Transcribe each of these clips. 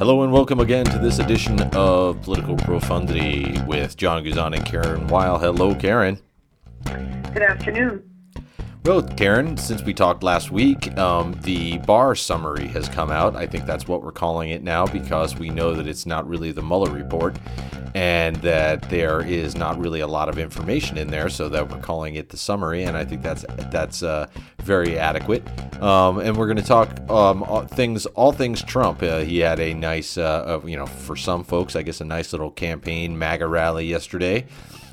Hello and welcome again to this edition of Political Profundity with John Guzan and Karen Weil. Hello, Karen. Good afternoon. Well, Karen, since we talked last week, um, the Barr summary has come out. I think that's what we're calling it now because we know that it's not really the Mueller report and that there is not really a lot of information in there, so that we're calling it the summary. And I think that's that's uh, very adequate. Um, and we're going to talk um, all things, all things Trump. Uh, he had a nice, uh, you know, for some folks, I guess, a nice little campaign MAGA rally yesterday.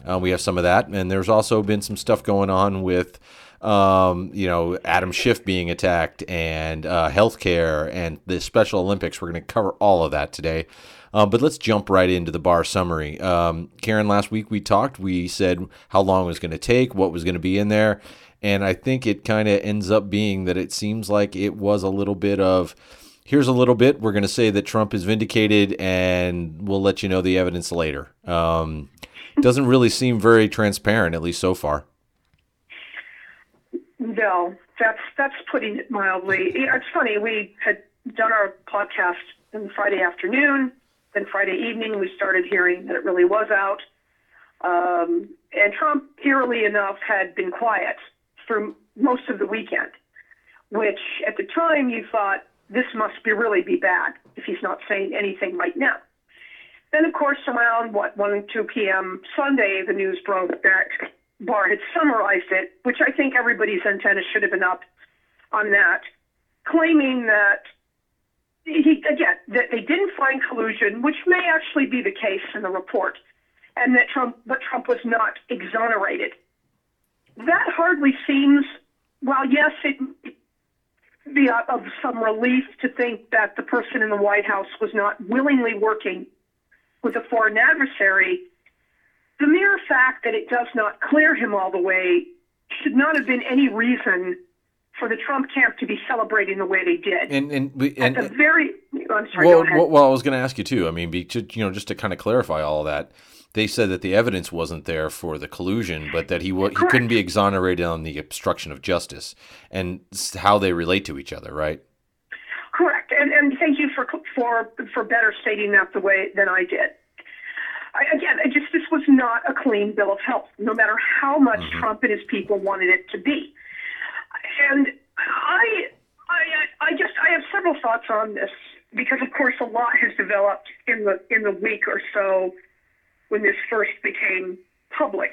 Uh, we have some of that, and there's also been some stuff going on with um, you know, Adam Schiff being attacked and uh, healthcare and the Special Olympics. We're going to cover all of that today. Uh, but let's jump right into the Barr summary. Um, Karen, last week we talked. We said how long it was going to take, what was going to be in there. And I think it kind of ends up being that it seems like it was a little bit of here's a little bit. We're going to say that Trump is vindicated, and we'll let you know the evidence later. Um, doesn't really seem very transparent, at least so far. No, that's that's putting it mildly. It's funny. We had done our podcast on Friday afternoon. Then Friday evening, we started hearing that it really was out. Um, and Trump, eerily enough, had been quiet for most of the weekend, which at the time you thought this must be really be bad if he's not saying anything right now. Then, of course, around what 1 and 2 p.m. Sunday, the news broke that Barr had summarized it, which I think everybody's antenna should have been up on that, claiming that he again that they didn't find collusion, which may actually be the case in the report, and that Trump but Trump was not exonerated. That hardly seems. Well, yes, it be of some relief to think that the person in the White House was not willingly working with a foreign adversary the mere fact that it does not clear him all the way should not have been any reason for the Trump camp to be celebrating the way they did. And and, and at the very, I'm sorry. Well, well, well, I was going to ask you too. I mean, be, to, you know, just to kind of clarify all of that, they said that the evidence wasn't there for the collusion, but that he he couldn't be exonerated on the obstruction of justice and how they relate to each other, right? Correct. And and thank you for for for better stating that the way than I did. I, again, I just this was not a clean bill of health, no matter how much mm-hmm. Trump and his people wanted it to be. And I, I, I just I have several thoughts on this because, of course, a lot has developed in the in the week or so when this first became public.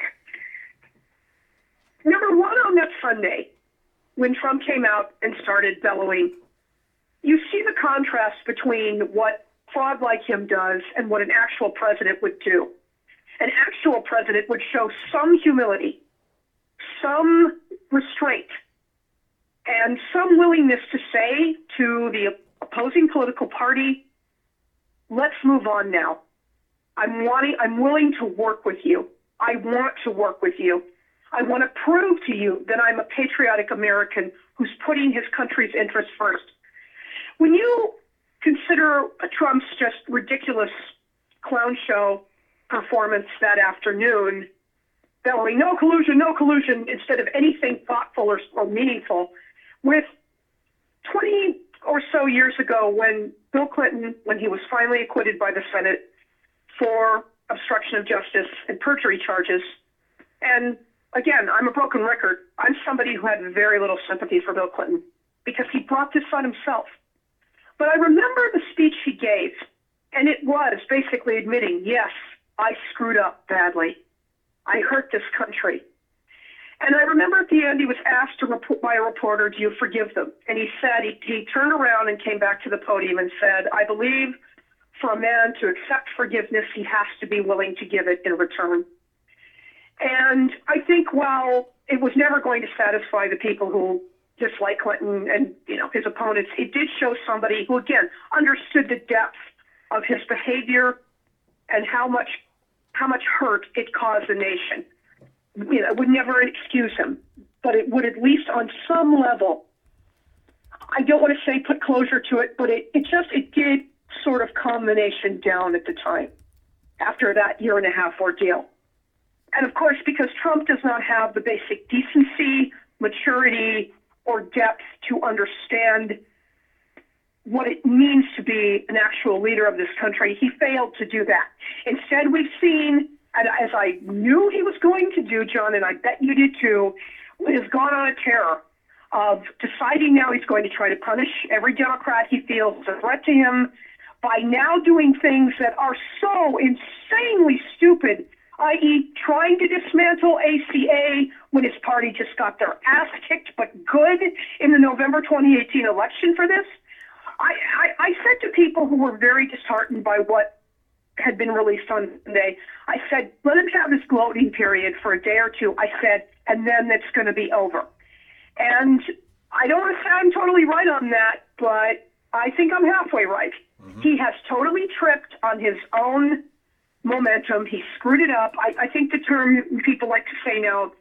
Number one, on that Sunday, when Trump came out and started bellowing, you see the contrast between what fraud like him does and what an actual president would do. An actual president would show some humility, some restraint, and some willingness to say to the opposing political party, let's move on now. I'm wanting I'm willing to work with you. I want to work with you. I want to prove to you that I'm a patriotic American who's putting his country's interests first. When you consider Trump's just ridiculous clown show performance that afternoon, bellowing no collusion, no collusion, instead of anything thoughtful or, or meaningful. With 20 or so years ago, when Bill Clinton, when he was finally acquitted by the Senate for obstruction of justice and perjury charges, and again, I'm a broken record. I'm somebody who had very little sympathy for Bill Clinton because he brought this on himself. But I remember the speech he gave, and it was basically admitting, yes, I screwed up badly. I hurt this country. And I remember at the end he was asked by a reporter, Do you forgive them? And he said, he, he turned around and came back to the podium and said, I believe for a man to accept forgiveness, he has to be willing to give it in return. And I think while it was never going to satisfy the people who just like Clinton and you know his opponents, it did show somebody who again understood the depth of his behavior and how much how much hurt it caused the nation. You know, it would never excuse him, but it would at least on some level. I don't want to say put closure to it, but it, it just it did sort of calm the nation down at the time after that year and a half ordeal. And of course, because Trump does not have the basic decency, maturity, or depth to understand what it means to be an actual leader of this country. He failed to do that. Instead, we've seen, as I knew he was going to do, John, and I bet you did too, has gone on a terror of deciding now he's going to try to punish every Democrat he feels is a threat to him by now doing things that are so insanely stupid i.e., trying to dismantle ACA when his party just got their ass kicked, but good in the November 2018 election for this. I, I, I said to people who were very disheartened by what had been released on Sunday, I said, let him have this gloating period for a day or two. I said, and then it's going to be over. And I don't want to say I'm totally right on that, but I think I'm halfway right. Mm-hmm. He has totally tripped on his own momentum. He screwed it up. I, I think the term people like to say now,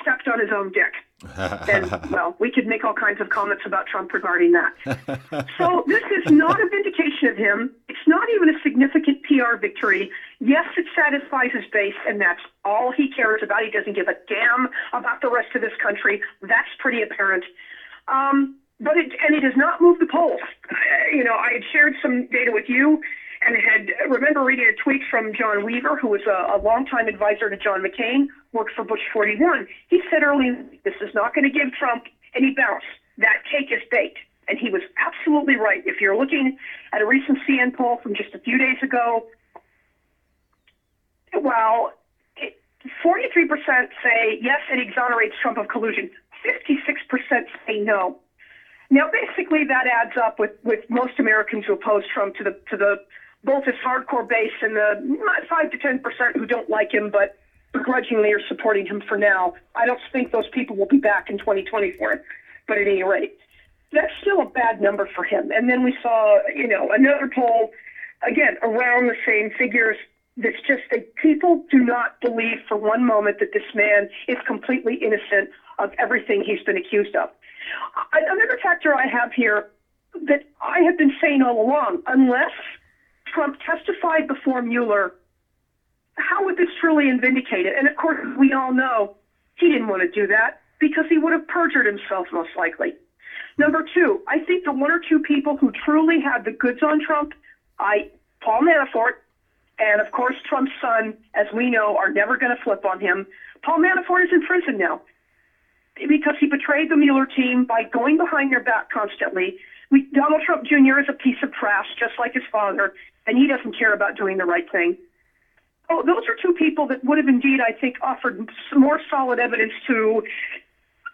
stepped on his own dick. And well, we could make all kinds of comments about Trump regarding that. so this is not a vindication of him. It's not even a significant PR victory. Yes, it satisfies his base, and that's all he cares about. He doesn't give a damn about the rest of this country. That's pretty apparent. Um, but it, and it does not move the polls. Uh, you know, I had shared some data with you and had remember reading a tweet from John Weaver, who was a, a longtime advisor to John McCain, worked for Bush 41. He said early, this is not going to give Trump any bounce. That cake is baked. And he was absolutely right. If you're looking at a recent CNN poll from just a few days ago, well, 43% say yes, it exonerates Trump of collusion. 56% say no. Now, basically, that adds up with, with most Americans who oppose Trump to the to the both his hardcore base and the five to ten percent who don't like him but begrudgingly are supporting him for now. I don't think those people will be back in 2024. But at any rate, that's still a bad number for him. And then we saw, you know, another poll, again, around the same figures. That's just that people do not believe for one moment that this man is completely innocent of everything he's been accused of. Another factor I have here that I have been saying all along, unless Trump testified before Mueller, how would this truly vindicate it? And of course, we all know he didn't want to do that because he would have perjured himself most likely. Number two, I think the one or two people who truly had the goods on Trump, I Paul Manafort, and of course Trump's son, as we know, are never going to flip on him. Paul Manafort is in prison now because he betrayed the Mueller team by going behind their back constantly. We, Donald Trump Jr. is a piece of trash, just like his father, and he doesn't care about doing the right thing. Oh, those are two people that would have indeed, I think, offered more solid evidence to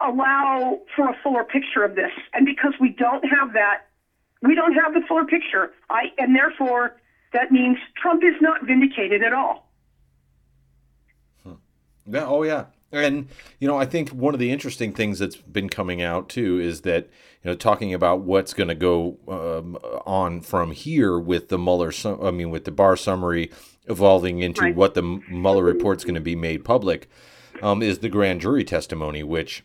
allow for a fuller picture of this. And because we don't have that, we don't have the fuller picture. I and therefore that means Trump is not vindicated at all. Hmm. Yeah. Oh, yeah. And you know, I think one of the interesting things that's been coming out too is that you know talking about what's going to go um, on from here with the Mueller, I mean, with the Barr summary evolving into right. what the Mueller report is going to be made public, um, is the grand jury testimony, which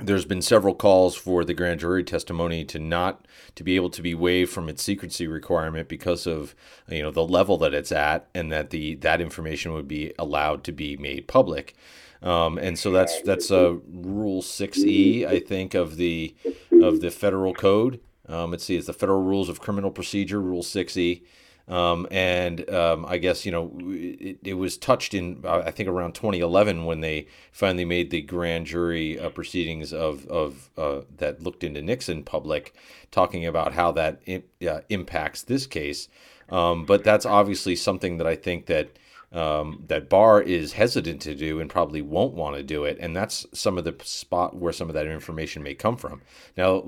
there's been several calls for the grand jury testimony to not to be able to be waived from its secrecy requirement because of you know the level that it's at and that the that information would be allowed to be made public um, and so that's that's a uh, Rule Six E, I think, of the of the federal code. Um, let's see, it's the Federal Rules of Criminal Procedure, Rule Six E. Um, and um, I guess you know it, it, was touched in uh, I think around 2011 when they finally made the grand jury uh, proceedings of of uh, that looked into Nixon public, talking about how that uh, impacts this case. Um, but that's obviously something that I think that um, that Barr is hesitant to do and probably won't want to do it. And that's some of the spot where some of that information may come from. Now,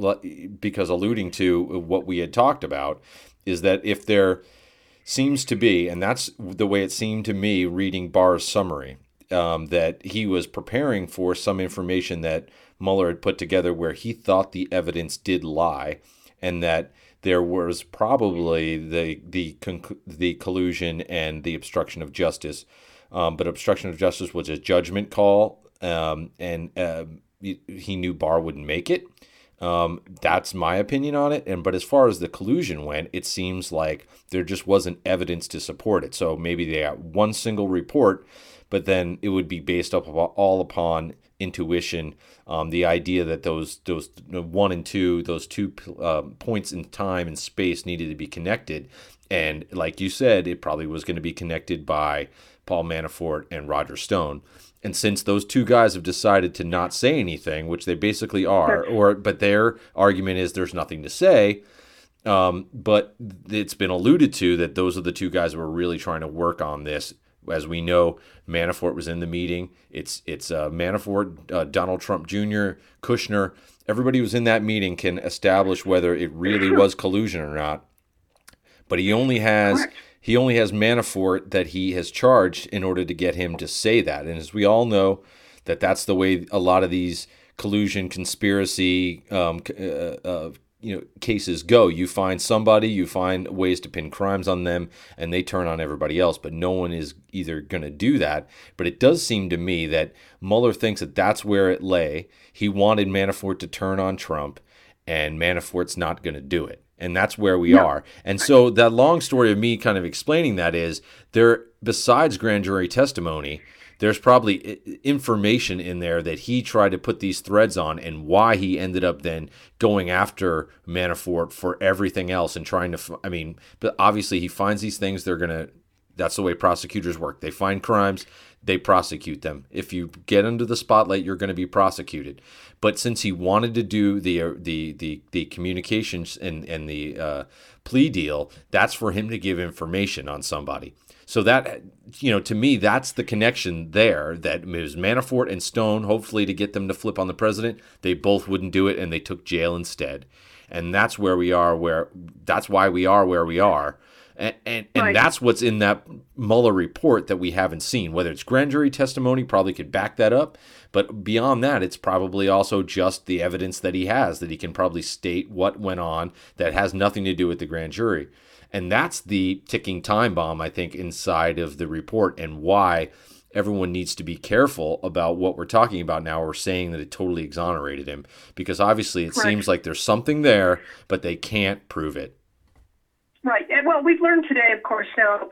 because alluding to what we had talked about, is that if there seems to be, and that's the way it seemed to me reading Barr's summary, um, that he was preparing for some information that Mueller had put together where he thought the evidence did lie, and that there was probably the the the collusion and the obstruction of justice. Um, but obstruction of justice was a judgment call, um, and uh, he knew Barr wouldn't make it. Um, that's my opinion on it. And but as far as the collusion went, it seems like there just wasn't evidence to support it. So maybe they got one single report, but then it would be based up all upon intuition, um, the idea that those those one and two, those two uh, points in time and space needed to be connected, and like you said, it probably was going to be connected by Paul Manafort and Roger Stone. And since those two guys have decided to not say anything, which they basically are, or but their argument is there's nothing to say, um, but it's been alluded to that those are the two guys who are really trying to work on this. As we know, Manafort was in the meeting. It's it's uh, Manafort, uh, Donald Trump Jr., Kushner. Everybody who's in that meeting can establish whether it really was collusion or not. But he only has he only has Manafort that he has charged in order to get him to say that. And as we all know, that that's the way a lot of these collusion, conspiracy, um, uh, uh, you know cases go. You find somebody you find ways to pin crimes on them and they turn on everybody else but no one is either going to do that. But it does seem to me that Mueller thinks that that's where it lay. He wanted Manafort to turn on Trump and Manafort's not going to do it. And that's where we no. are. And so that long story of me kind of explaining that is there besides grand jury testimony there's probably information in there that he tried to put these threads on and why he ended up then going after Manafort for everything else and trying to I mean but obviously he finds these things they're to that's the way prosecutors work. They find crimes they prosecute them. If you get under the spotlight you're going to be prosecuted. But since he wanted to do the uh, the the the communications and and the uh, plea deal that's for him to give information on somebody so that you know, to me, that's the connection there. That was Manafort and Stone, hopefully to get them to flip on the president. They both wouldn't do it, and they took jail instead. And that's where we are. Where that's why we are where we are. And and, and right. that's what's in that Mueller report that we haven't seen. Whether it's grand jury testimony, probably could back that up. But beyond that, it's probably also just the evidence that he has that he can probably state what went on that has nothing to do with the grand jury. And that's the ticking time bomb, I think, inside of the report and why everyone needs to be careful about what we're talking about now. We're saying that it totally exonerated him because obviously it seems like there's something there, but they can't prove it. Right. And well, we've learned today, of course, now,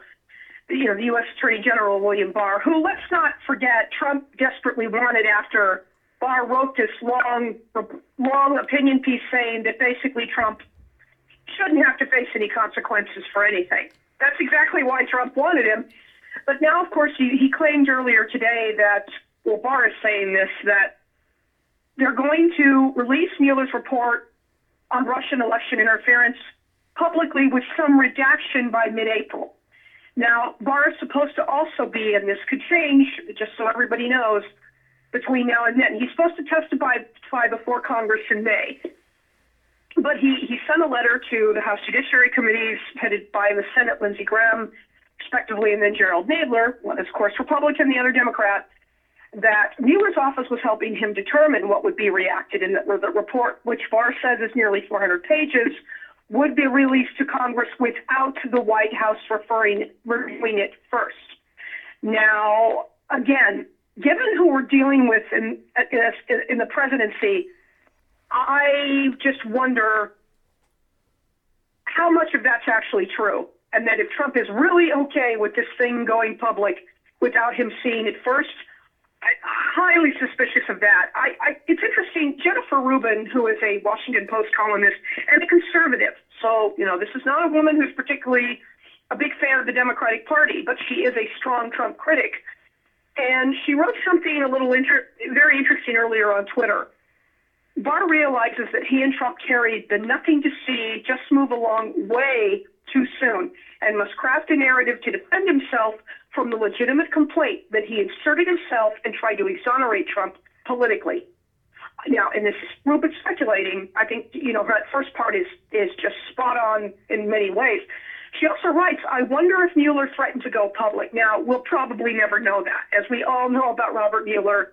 you know, the U.S. Attorney General William Barr, who, let's not forget, Trump desperately wanted after Barr wrote this long, long opinion piece saying that basically Trump shouldn't have to face any consequences for anything. That's exactly why Trump wanted him. But now, of course, he, he claimed earlier today that, well, Barr is saying this, that they're going to release Mueller's report on Russian election interference publicly with some redaction by mid April. Now, Barr is supposed to also be, and this could change, just so everybody knows, between now and then. He's supposed to testify before Congress in May. But he, he sent a letter to the House Judiciary Committees headed by the Senate, Lindsey Graham, respectively, and then Jerrold Nadler, one is, of course, Republican, the other Democrat, that Mueller's office was helping him determine what would be reacted in the, the report, which Barr says is nearly 400 pages, would be released to Congress without the White House referring, reviewing it first. Now, again, given who we're dealing with in, in, in the presidency, I just wonder how much of that's actually true. And that if Trump is really okay with this thing going public without him seeing it first, I'm highly suspicious of that. I, I, it's interesting. Jennifer Rubin, who is a Washington Post columnist and a conservative, so you know this is not a woman who's particularly a big fan of the Democratic Party, but she is a strong Trump critic. And she wrote something a little inter- very interesting earlier on Twitter. Barr realizes that he and Trump carried the nothing to see, just move along way too soon and must craft a narrative to defend himself from the legitimate complaint that he inserted himself and tried to exonerate Trump politically. Now, in this Rubin speculating, I think you know that first part is is just spot on in many ways. She also writes, I wonder if Mueller threatened to go public. Now, we'll probably never know that. As we all know about Robert Mueller,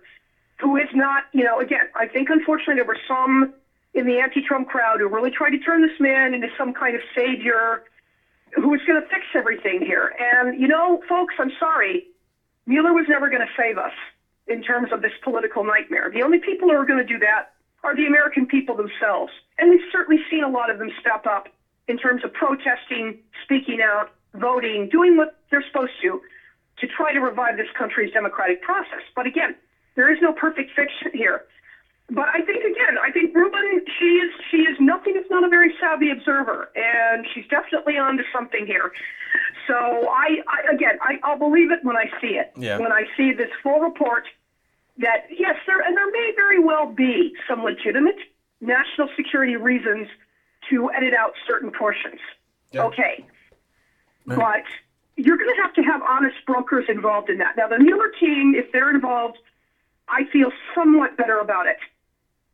who is not, you know, again, I think unfortunately there were some in the anti-Trump crowd who really tried to turn this man into some kind of savior who was going to fix everything here. And, you know, folks, I'm sorry, Mueller was never going to save us in terms of this political nightmare. The only people who are going to do that are the American people themselves. And we've certainly seen a lot of them step up in terms of protesting, speaking out, voting, doing what they're supposed to to try to revive this country's democratic process. But again, There is no perfect fix here. But I think again, I think Rubin, she is she is nothing if not a very savvy observer, and she's definitely onto something here. So I, I again, I, I'll believe it when I see it. Yeah. When I see this full report, that yes, there and there may very well be some legitimate national security reasons to edit out certain portions. Yeah. Okay, but you're going to have to have honest brokers involved in that. Now, the Mueller team, if they're involved, I feel somewhat better about it.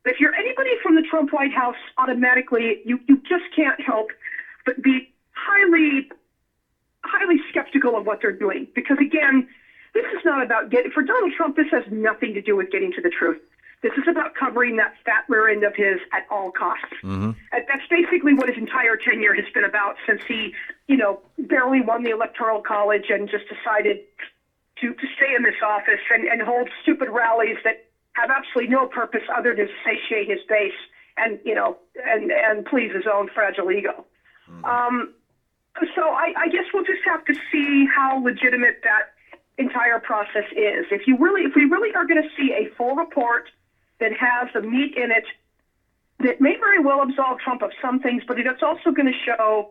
But if you're anybody from the Trump White House, automatically you, you just can't help but be highly, highly skeptical of what they're doing. Because again, this is not about getting, for Donald Trump, this has nothing to do with getting to the truth. This is about covering that fat rear end of his at all costs. Mm-hmm. And That's basically what his entire tenure has been about since he, you know, barely won the electoral college and just decided to, to stay in this office and, and hold stupid rallies that have absolutely no purpose other than to satiate his base and, you know, and, and please his own fragile ego. Um, so I, I guess we'll just have to see how legitimate that entire process is. If you really, if we really are going to see a full report that has the meat in it that may very well absolve Trump of some things, but it's also going to show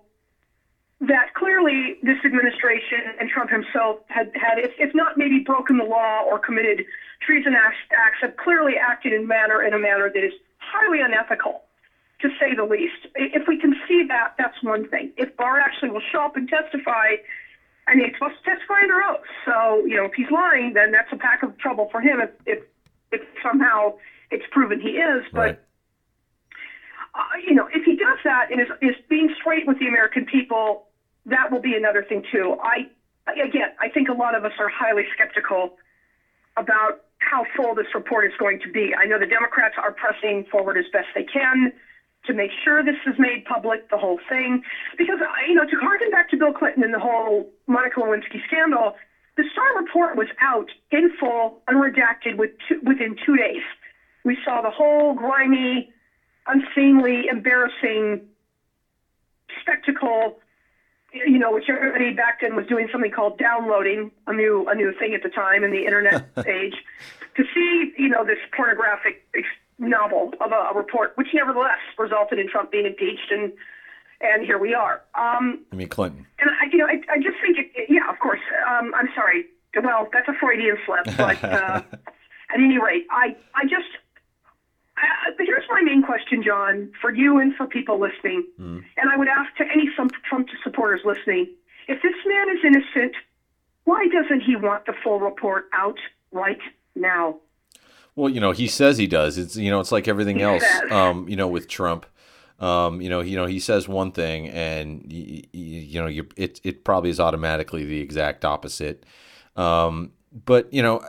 that clearly this administration and Trump himself had, had if, if not maybe broken the law or committed treason acts, acts, have clearly acted in manner in a manner that is highly unethical, to say the least. If we can see that, that's one thing. If Barr actually will show up and testify, I mean, he's supposed to testify under oath. So, you know, if he's lying, then that's a pack of trouble for him if, if, if somehow it's proven he is. But Right. uh, you know, if he does that and is, is being straight with the American people, that will be another thing too. I again, I think a lot of us are highly skeptical about how full this report is going to be. I know the Democrats are pressing forward as best they can to make sure this is made public, the whole thing, because uh, you know, to harken back to Bill Clinton and the whole Monica Lewinsky scandal, the Starr report was out in full, unredacted, with two, within two days. We saw the whole grimy, unseemly, embarrassing spectacle, you know, which everybody back then was doing something called downloading, a new a new thing at the time in the internet age, to see, you know, this pornographic novel of a, a report, which nevertheless resulted in Trump being impeached, and and here we are. Um, I mean, Clinton. and I, you know, I, I just think, it, yeah, of course. Um, I'm sorry. Well, that's a Freudian slip, but uh, at any rate, I, I just, I, here's my main question, John, for you and for people listening, and I would ask to any Trump supporters listening: if this man is innocent, why doesn't he want the full report out right now? Well, you know, he says he does. It's you know, it's like everything He else. Um, you know, with Trump, um, you know, you know, he says one thing, and y- y- you know, you it it probably is automatically the exact opposite. Um, but you know,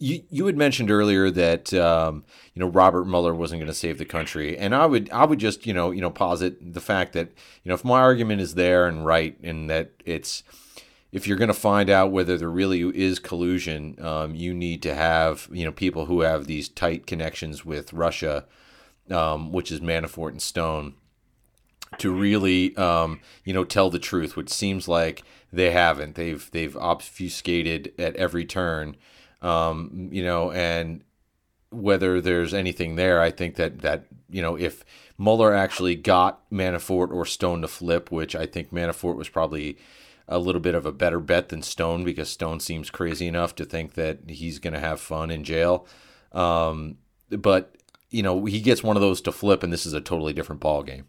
you you had mentioned earlier that um, you know Robert Mueller wasn't going to save the country, and I would I would just you know you know posit the fact that you know if my argument is there and right, and that it's if you're going to find out whether there really is collusion, um, you need to have you know people who have these tight connections with Russia, um, which is Manafort and Stone, to really um, you know tell the truth, which seems like they haven't. They've they've obfuscated at every turn, um, you know, and whether there's anything there, I think that that you know if Mueller actually got Manafort or Stone to flip, which I think Manafort was probably a little bit of a better bet than Stone because Stone seems crazy enough to think that he's going to have fun in jail. Um, but you know he gets one of those to flip, and this is a totally different ball game.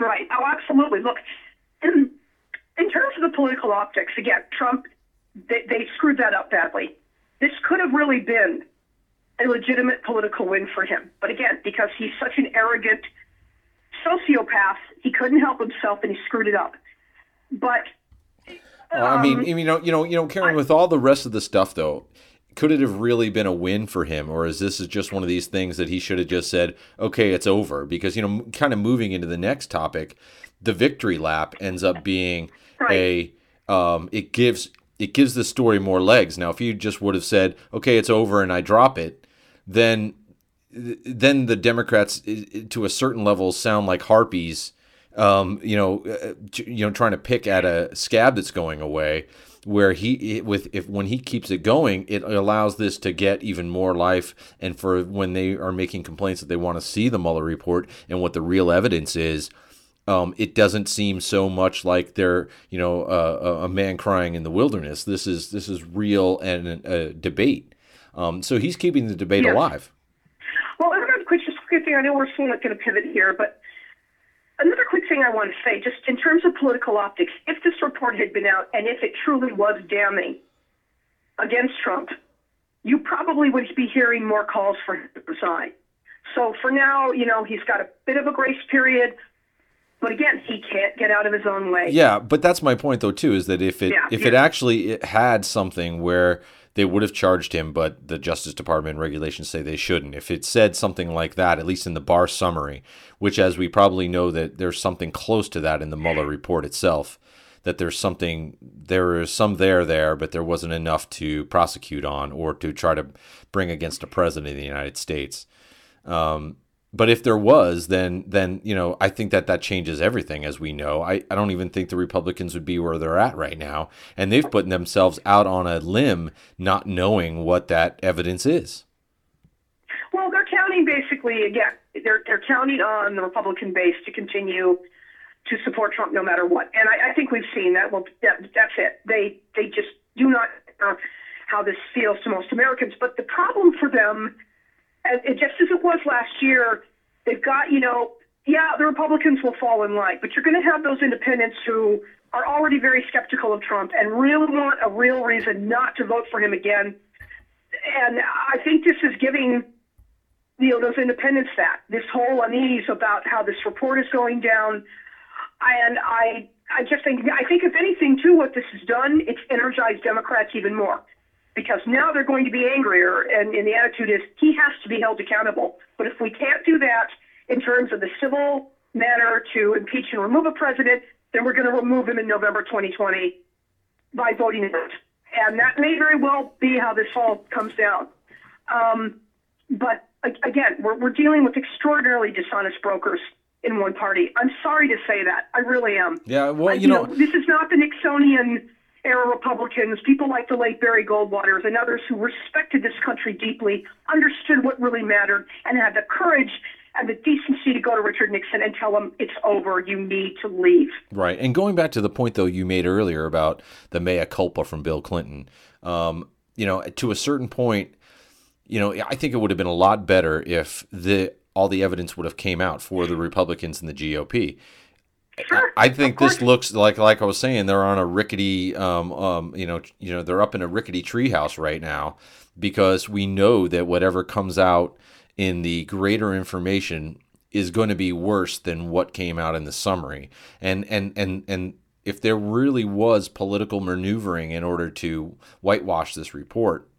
Right. Oh, absolutely. Look, in, in terms of the political optics, again, Trump, they, they screwed that up badly. This could have really been a legitimate political win for him. But again, because he's such an arrogant sociopath, he couldn't help himself and he screwed it up. But Well, I mean, um, you know, you know, you know, Karen, with all the rest of the stuff, though, could it have really been a win for him, or is this just one of these things that he should have just said, "Okay, it's over"? Because you know, kind of moving into the next topic, the victory lap ends up being a, um, it gives it gives the story more legs. Now, if you just would have said, "Okay, it's over," and I drop it, then then the Democrats, to a certain level, sound like harpies. Um, you know, uh, you know, trying to pick at a scab that's going away. where he with if when he keeps it going, it allows this to get even more life. And for when they are making complaints that they want to see the Mueller report and what the real evidence is, um, it doesn't seem so much like they're you know uh, a man crying in the wilderness. This is this is real and a debate. Um, so he's keeping the debate Yeah. alive. Well, another quick, just quick thing. I know we're somewhat going to pivot here, but another quick thing I want to say, just in terms of political optics, if this report had been out and if it truly was damning against Trump, you probably would be hearing more calls for him to resign. So for now, you know, he's got a bit of a grace period, but again, he can't get out of his own way. Yeah, but that's my point though too is that if it Yeah, if yeah. it actually it had something where they would have charged him, but the Justice Department regulations say they shouldn't. If it said something like that, at least in the Barr summary, which as we probably know that there's something close to that in the Mueller report itself, that there's something there is some there there, but there wasn't enough to prosecute on or to try to bring against a president of the United States. Um, but if there was, then then you know I think that that changes everything. As we know, I, I don't even think the Republicans would be where they're at right now, and they've put themselves out on a limb, not knowing what that evidence is. Well, they're counting basically again. They're they're counting on the Republican base to continue to support Trump no matter what, and I, I think we've seen that. Well, that, that's it. They they just do not know how this feels to most Americans. But the problem for them, just as it was last year, they've got you know, yeah, the Republicans will fall in line, but you're going to have those independents who are already very skeptical of Trump and really want a real reason not to vote for him again. And I think this is giving you know those independents that this whole unease about how this report is going down and i i just think i think if anything too what this has done it's energized democrats even more because now they're going to be angrier and, and the attitude is he has to be held accountable but if we can't do that in terms of the civil manner to impeach and remove a president then we're going to remove him in november 2020 by voting it out. And that may very well be how this all comes down. Um, but again, we're, we're dealing with extraordinarily dishonest brokers in one party. I'm sorry to say that. I really am. Yeah, well, I- you know, this is not the Nixonian era Republicans, people like the late Barry Goldwaters and others who respected this country deeply, understood what really mattered, and had the courage and the decency to go to Richard Nixon and tell him it's over, you need to leave. Right. And going back to the point, though, you made earlier about the mea culpa from Bill Clinton, um, you know, to a certain point, you know, I think it would have been a lot better if the all the evidence would have came out for the Republicans and the GOP. Sure. I think this looks like, like I was saying, they're on a rickety, um, um, you know, you know, they're up in a rickety treehouse right now because we know that whatever comes out in the greater information is going to be worse than what came out in the summary. And and and and if there really was political maneuvering in order to whitewash this report,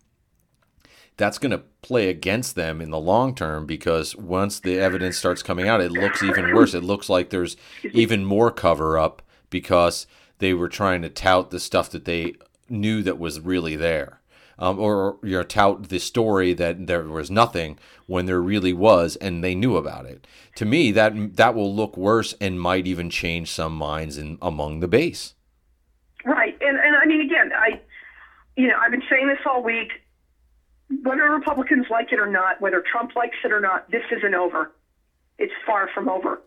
that's going to play against them in the long term because once the evidence starts coming out, it looks even worse. It looks like there's even more cover up because they were trying to tout the stuff that they knew that was really there. Um, or you know, tout the story that there was nothing when there really was, and they knew about it. To me, that that will look worse and might even change some minds in among the base. Right, and and I mean, again, I, you know, I've been saying this all week. Whether Republicans like it or not, whether Trump likes it or not, this isn't over. It's far from over,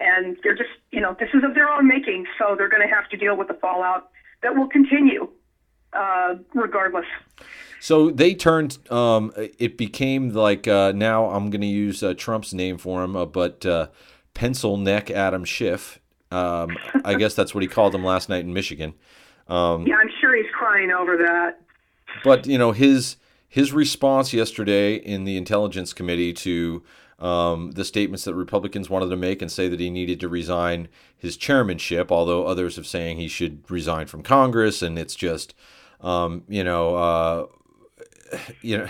and they're just, you know, this is of their own making, so they're going to have to deal with the fallout that will continue, uh, regardless. So they turned. Um, it became like uh, now I'm going to use uh, Trump's name for him, uh, but uh, pencil neck Adam Schiff. Um, I guess that's what he called him last night in Michigan. Um, Yeah, I'm sure he's crying over that. But you know his his response yesterday in the Intelligence Committee to um, the statements that Republicans wanted to make and say that he needed to resign his chairmanship, although others have saying he should resign from Congress, and it's just um, you know uh, you know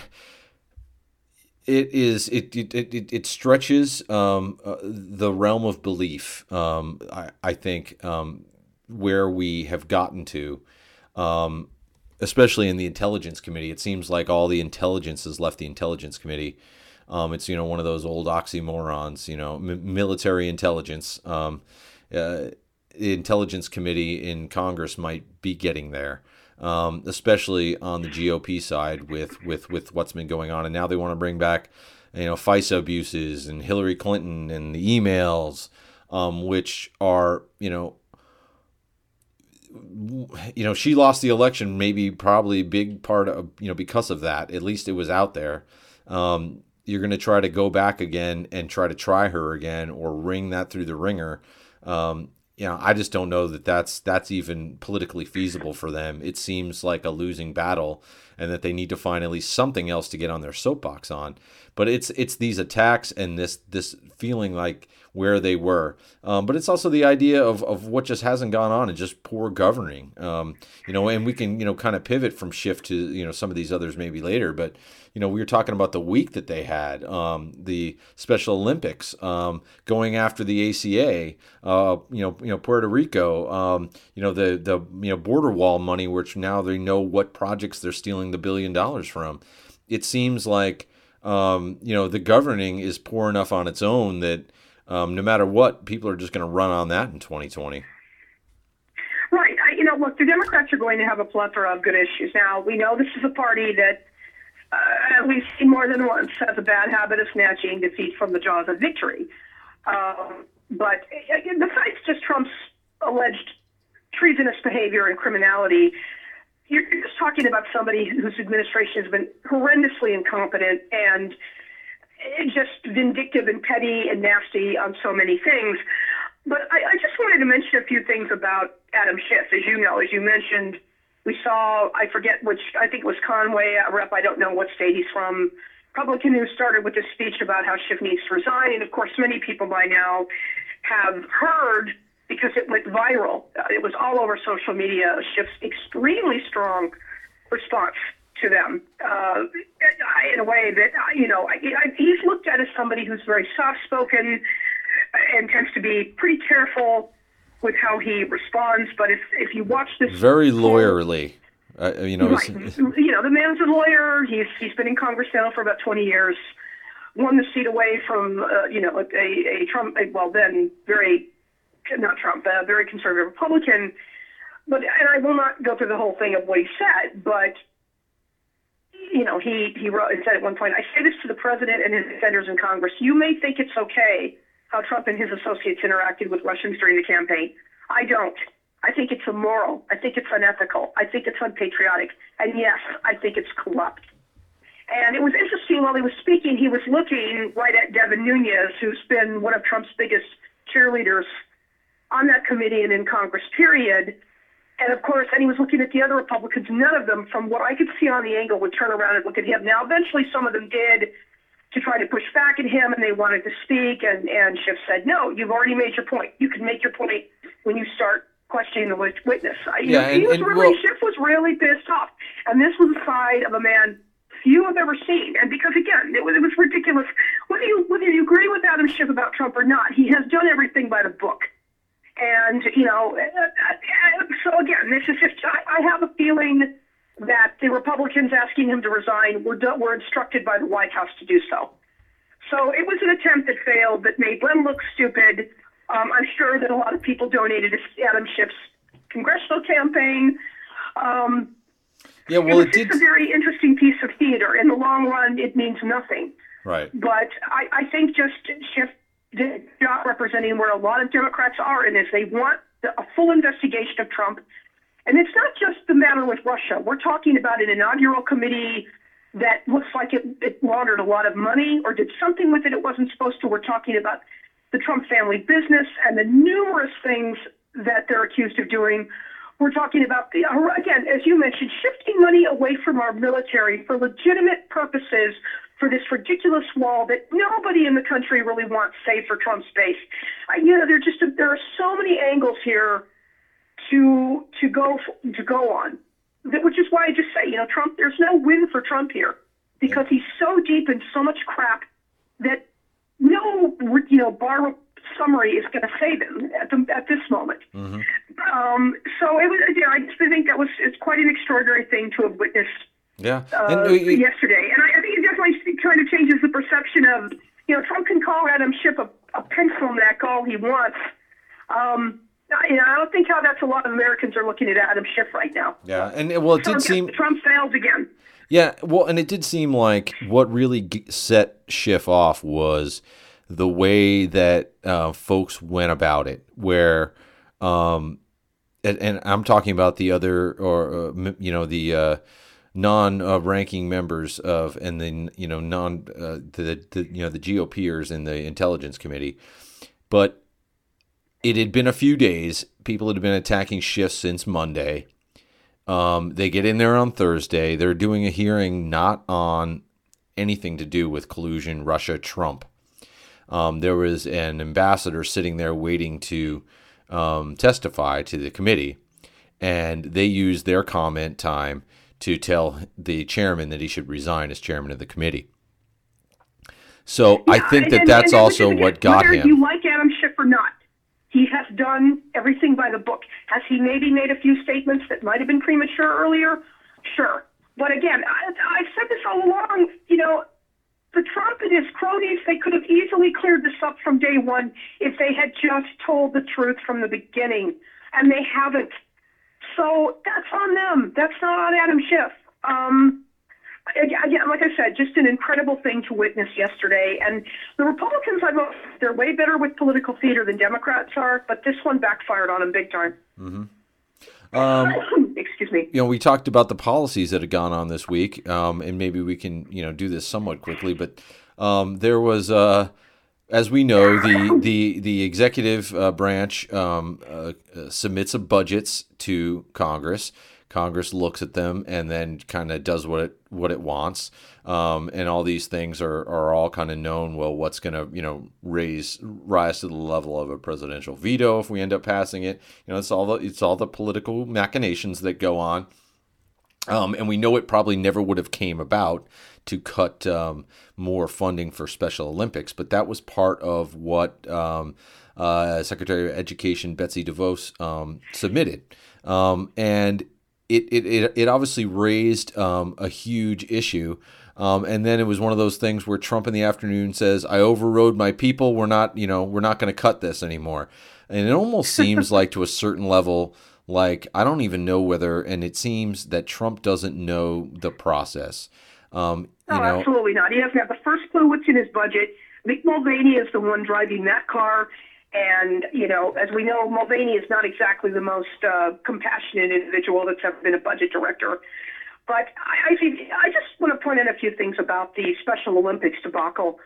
it is it it it, it stretches um, uh, the realm of belief. Um, I I think um, where we have gotten to, um, especially in the intelligence committee, it seems like all the intelligence has left the intelligence committee. Um, it's you know one of those old oxymorons, you know, m- military intelligence. Um, uh, the intelligence committee in Congress might be getting there. um, especially on the GOP side with with with what's been going on, and now they want to bring back you know FISA abuses and Hillary Clinton and the emails, um, which are you know you know she lost the election maybe probably big part of you know because of that. At least it was out there. Um, you're going to try to go back again and try to try her again or ring that through the wringer. Um, you know i just don't know that that's that's even politically feasible for them. It seems like a losing battle and that they need to find at least something else to get on their soapbox on but it's it's these attacks and this this feeling like where they were. Um, but it's also the idea of, of what just hasn't gone on and just poor governing. Um, you know, and we can, you know, kind of pivot from Schiff to, you know, some of these others maybe later. But, you know, we were talking about the week that they had, um, the Special Olympics, um, going after the ACA, uh, you know, you know, Puerto Rico, um, you know, the, the, you know, border wall money, which now they know what projects they're the billion dollars from. It seems like, um, you know, the governing is poor enough on its own that, um, no matter what, people are just going to run on that in 2020. Right. I, you know, look, the Democrats are going to have a plethora of good issues. Now, we know this is a party that, uh, we've seen more than once, has a bad habit of snatching defeat from the jaws of victory. Um, but besides just Trump's alleged treasonous behavior and criminality, you're just talking about somebody whose administration has been horrendously incompetent and just vindictive and petty and nasty on so many things. But I, I just wanted to mention a few things about Adam Schiff. As you know, as you mentioned, we saw, I forget which, I think it was Conway, a rep, I don't know what state he's from, Republican who started with this speech about how Schiff needs to resign. And of course, many people by now have heard because it went viral. Uh, it was all over social media, Schiff's extremely strong response to them uh, in a way that you know I, I, he's looked at as somebody who's very soft-spoken and tends to be pretty careful with how he responds. But if if you watch this, very lawyerly. Uh, you know, right. you know, the man's a lawyer. He's he's been in Congress now for about 20 years. Won the seat away from uh, you know a, a Trump, a, well then very not Trump, a very conservative Republican. But and I will not go through the whole thing of what he said, but you know, he, he wrote and said at one point, I say this to the president and his defenders in Congress. You may think it's okay how Trump and his associates interacted with Russians during the campaign. I don't. I think it's immoral. I think it's unethical. I think it's unpatriotic. And yes, I think it's corrupt. And it was interesting while he was speaking, he was looking right at Devin Nunes, who's been one of Trump's biggest cheerleaders on that committee and in Congress, period. And of course, and he was looking at the other Republicans. None of them, from what I could see on the angle, would turn around and look at him. Now, eventually, some of them did to try to push back at him, and they wanted to speak. And and Schiff said, "No, you've already made your point. You can make your point when you start questioning the witness." I, yeah, know, and, he was and, really well, Schiff was really pissed off, and this was the side of a man few have ever seen. And because again, it was, it was ridiculous. Whether you whether you agree with Adam Schiff about Trump or not, he has done everything by the book. And, you know, so again, this is just, I have a feeling that the Republicans asking him to resign were, were instructed by the White House to do so. So it was an attempt that failed that made Glenn look stupid. Um, I'm sure that a lot of people donated to Adam Schiff's congressional campaign. Um, yeah, well, it, it a very interesting piece of theater. In the long run, it means nothing. Right. But I, I think just Schiff not representing where a lot of Democrats are in this. They want a full investigation of Trump. And it's not just the matter with Russia. We're talking about an inaugural committee that looks like it, it laundered a lot of money or did something with it it wasn't supposed to. We're talking about the Trump family business and the numerous things that they're accused of doing. We're talking about, the, again, as you mentioned, shifting money away from our military for legitimate purposes for this ridiculous wall that nobody in the country really wants saved for Trump's base. I, you know, there just there are so many angles here to to go to go on, that, which is why I just say, you know, Trump. There's no win for Trump here because he's so deep in so much crap that no, you know, Barr summary is going to save him at the, at this moment. Mm-hmm. Um, so it was, you know, I just think that was it's quite an extraordinary thing to have witnessed yeah. Uh, and, uh, yesterday. And I, I, think it definitely kind of changes the perception of, you know, Trump can call Adam Schiff a, a pencil neck all he wants. Um, you know, I don't think how that's a lot of Americans are looking at Adam Schiff right now. Yeah, and well, it Trump, did seem Trump fails again. Yeah, well, and it did seem like what really set Schiff off was the way that uh, folks went about it, where, um, and, and I'm talking about the other, or uh, you know, the uh, non-ranking members of, and then you know, non, uh, the, the you know, the GOPers in the Intelligence Committee, but it had been a few days. People had been attacking Schiff since Monday. Um, they get in there on Thursday. They're doing a hearing not on anything to do with collusion, Russia, Trump. Um, there was an ambassador sitting there waiting to um, testify to the committee, and they used their comment time to tell the chairman that he should resign as chairman of the committee. So I think and- that and- that's and also what got him. you like Adam Schiff or not, he has done everything by the book. Has he maybe made a few statements that might have been premature earlier? Sure. But again, I, I've said this all along. You know, the Trump and his cronies, they could have easily cleared this up from day one if they had just told the truth from the beginning, and they haven't. So that's on them. That's not on Adam Schiff. Um, again, like I said, just an incredible thing to witness yesterday. And the Republicans, I vote, they're way better with political theater than Democrats are, but this one backfired on them big time. Um, Excuse me. you know, we talked about the policies that had gone on this week, um, and maybe we can, you know, do this somewhat quickly. But um, there was, uh, as we know, the the the executive uh, branch um, uh, uh, submits a budgets to Congress. Congress looks at them and then kind of does what it what it wants. Um, and all these things are, are all kind of known. Well, what's going to you know raise rise to the level of a presidential veto if we end up passing it? You know, it's all the it's all the political machinations that go on. Um, and we know it probably never would have came about to cut um, more funding for Special Olympics, but that was part of what um, uh, Secretary of Education Betsy DeVos um, submitted, um, and it, it it it obviously raised um, a huge issue. Um, and then it was one of those things where Trump in the afternoon says, "I overrode my people. We're not, you know, we're not going to cut this anymore." And it almost seems like to a certain level, like I don't even know whether, and it seems that Trump doesn't know the process. Um, you No, know, absolutely not. He doesn't have the first clue what's in his budget. Mick Mulvaney is the one driving that car. And, you know, as we know, Mulvaney is not exactly the most uh, compassionate individual that's ever been a budget director. But I, I think I just want to point out a few things about the Special Olympics debacle.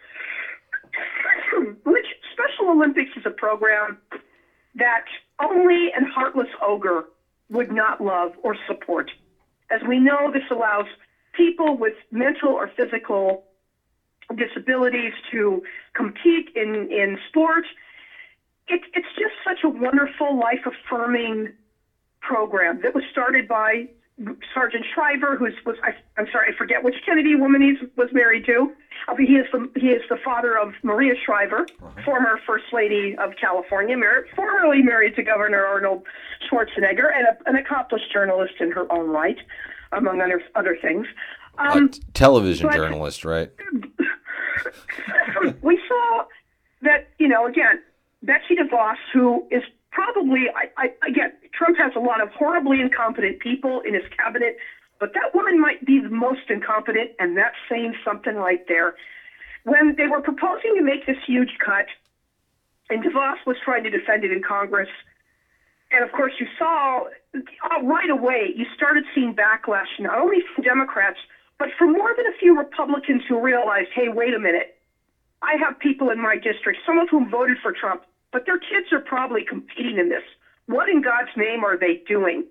Which Special Olympics is a program that only an heartless ogre would not love or support. As we know, this allows people with mental or physical disabilities to compete in, in sport. It, it's just such a wonderful, life affirming program that was started by Sargent Shriver, who's was I, I'm sorry, I forget which Kennedy woman he was married to. Uh, he is the he is the father of Maria Shriver, former First Lady of California, mar- formerly married to Governor Arnold Schwarzenegger, and a, an accomplished journalist in her own right, among other other things. a Um, television but- journalist, right? we saw that, you know, again, Betsy DeVos, who is probably, I, I, again, Trump has a lot of horribly incompetent people in his cabinet, but that woman might be the most incompetent, and that's saying something right there. When they were proposing to make this huge cut, and DeVos was trying to defend it in Congress, and of course, you saw Uh, right away, you started seeing backlash not only from Democrats, but from more than a few Republicans who realized, hey, wait a minute, I have people in my district, some of whom voted for Trump, but their kids are probably competing in this. What in God's name are they doing,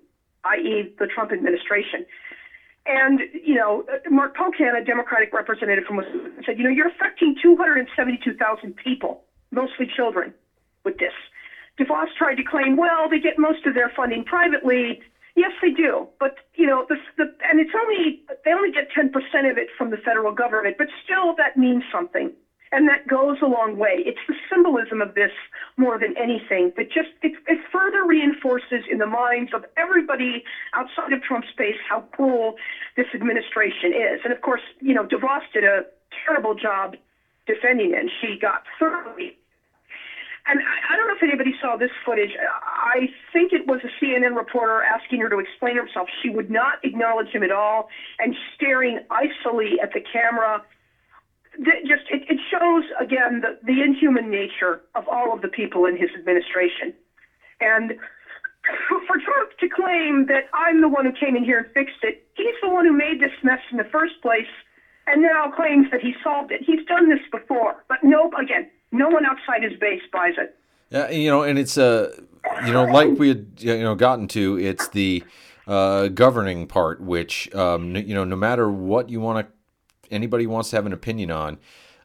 i.e., the Trump administration? And, you know, Mark Pocan, a Democratic representative from Wisconsin, said, you know, you're affecting 272,000 people, mostly children, with this. DeVos tried to claim, well, they get most of their funding privately. Yes, they do, but you know, the, the and it's only they only get 10% of it from the federal government, but still that means something, and that goes a long way. It's the symbolism of this more than anything that just it, it further reinforces in the minds of everybody outside of Trump's base how cruel this administration is. And of course, you know, DeVos did a terrible job defending it, and she got thoroughly and I, I don't know if anybody saw this footage. I think it was a CNN reporter asking her to explain herself. She would not acknowledge him at all and staring icily at the camera. Just it, it shows again the, the inhuman nature of all of the people in his administration. And for Trump to claim that I'm the one who came in here and fixed it, he's the one who made this mess in the first place and now claims that he solved it. He's done this before, but no, again, no one outside his base buys it. Yeah, you know, and it's uh, you know, like we had you know gotten to, it's the uh, governing part, which um, you know, no matter what you want to, anybody wants to have an opinion on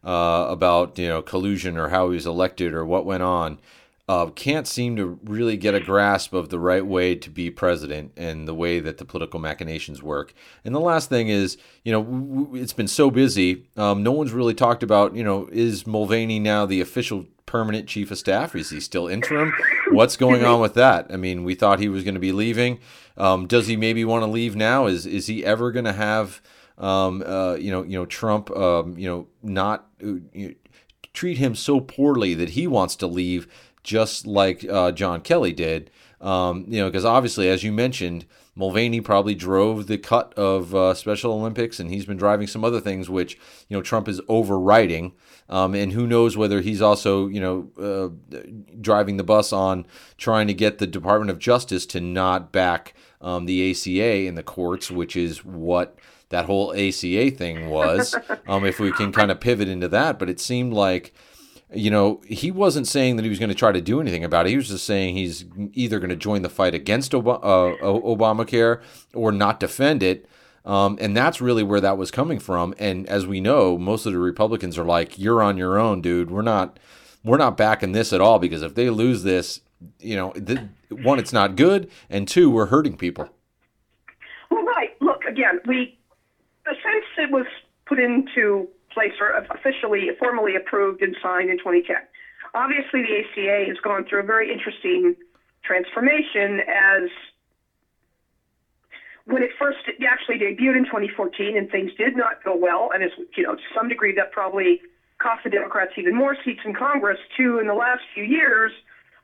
uh, about you know collusion or how he was elected or what went on uh, can't seem to really get a grasp of the right way to be president and the way that the political machinations work. And the last thing is, you know, it's been so busy. Um, no one's really talked about, you know, is Mulvaney now the official permanent chief of staff? Is he still interim? What's going on with that? I mean, we thought he was going to be leaving. Um, does he maybe want to leave now? Is is he ever going to have, um, uh, you know, you know, Trump, um, you know, not uh, you know, treat him so poorly that he wants to leave? Just like uh, John Kelly did. Um, you know, because obviously, as you mentioned, Mulvaney probably drove the cut of uh, Special Olympics, and he's been driving some other things which you know Trump is overriding. Um, and who knows whether he's also you know uh, driving the bus on trying to get the Department of Justice to not back um, the ACA in the courts, which is what that whole ACA thing was. Um, if we can kind of pivot into that, but it seemed like you know, he wasn't saying that he was going to try to do anything about it. He was just saying he's either going to join the fight against Ob- uh, Obamacare or not defend it. Um, and that's really where that was coming from. And as we know, most of the Republicans are like, "You're on your own, dude. We're not, we're not backing this at all because if they lose this, you know, the, one, it's not good, and two, we're hurting people." Well, right. Look, again, we since it was put into or officially, formally approved and signed in 2010. Obviously, the ACA has gone through a very interesting transformation as when it first actually debuted in 2014 and things did not go well, and as you know, to some degree, that probably cost the Democrats even more seats in Congress. Too, in the last few years,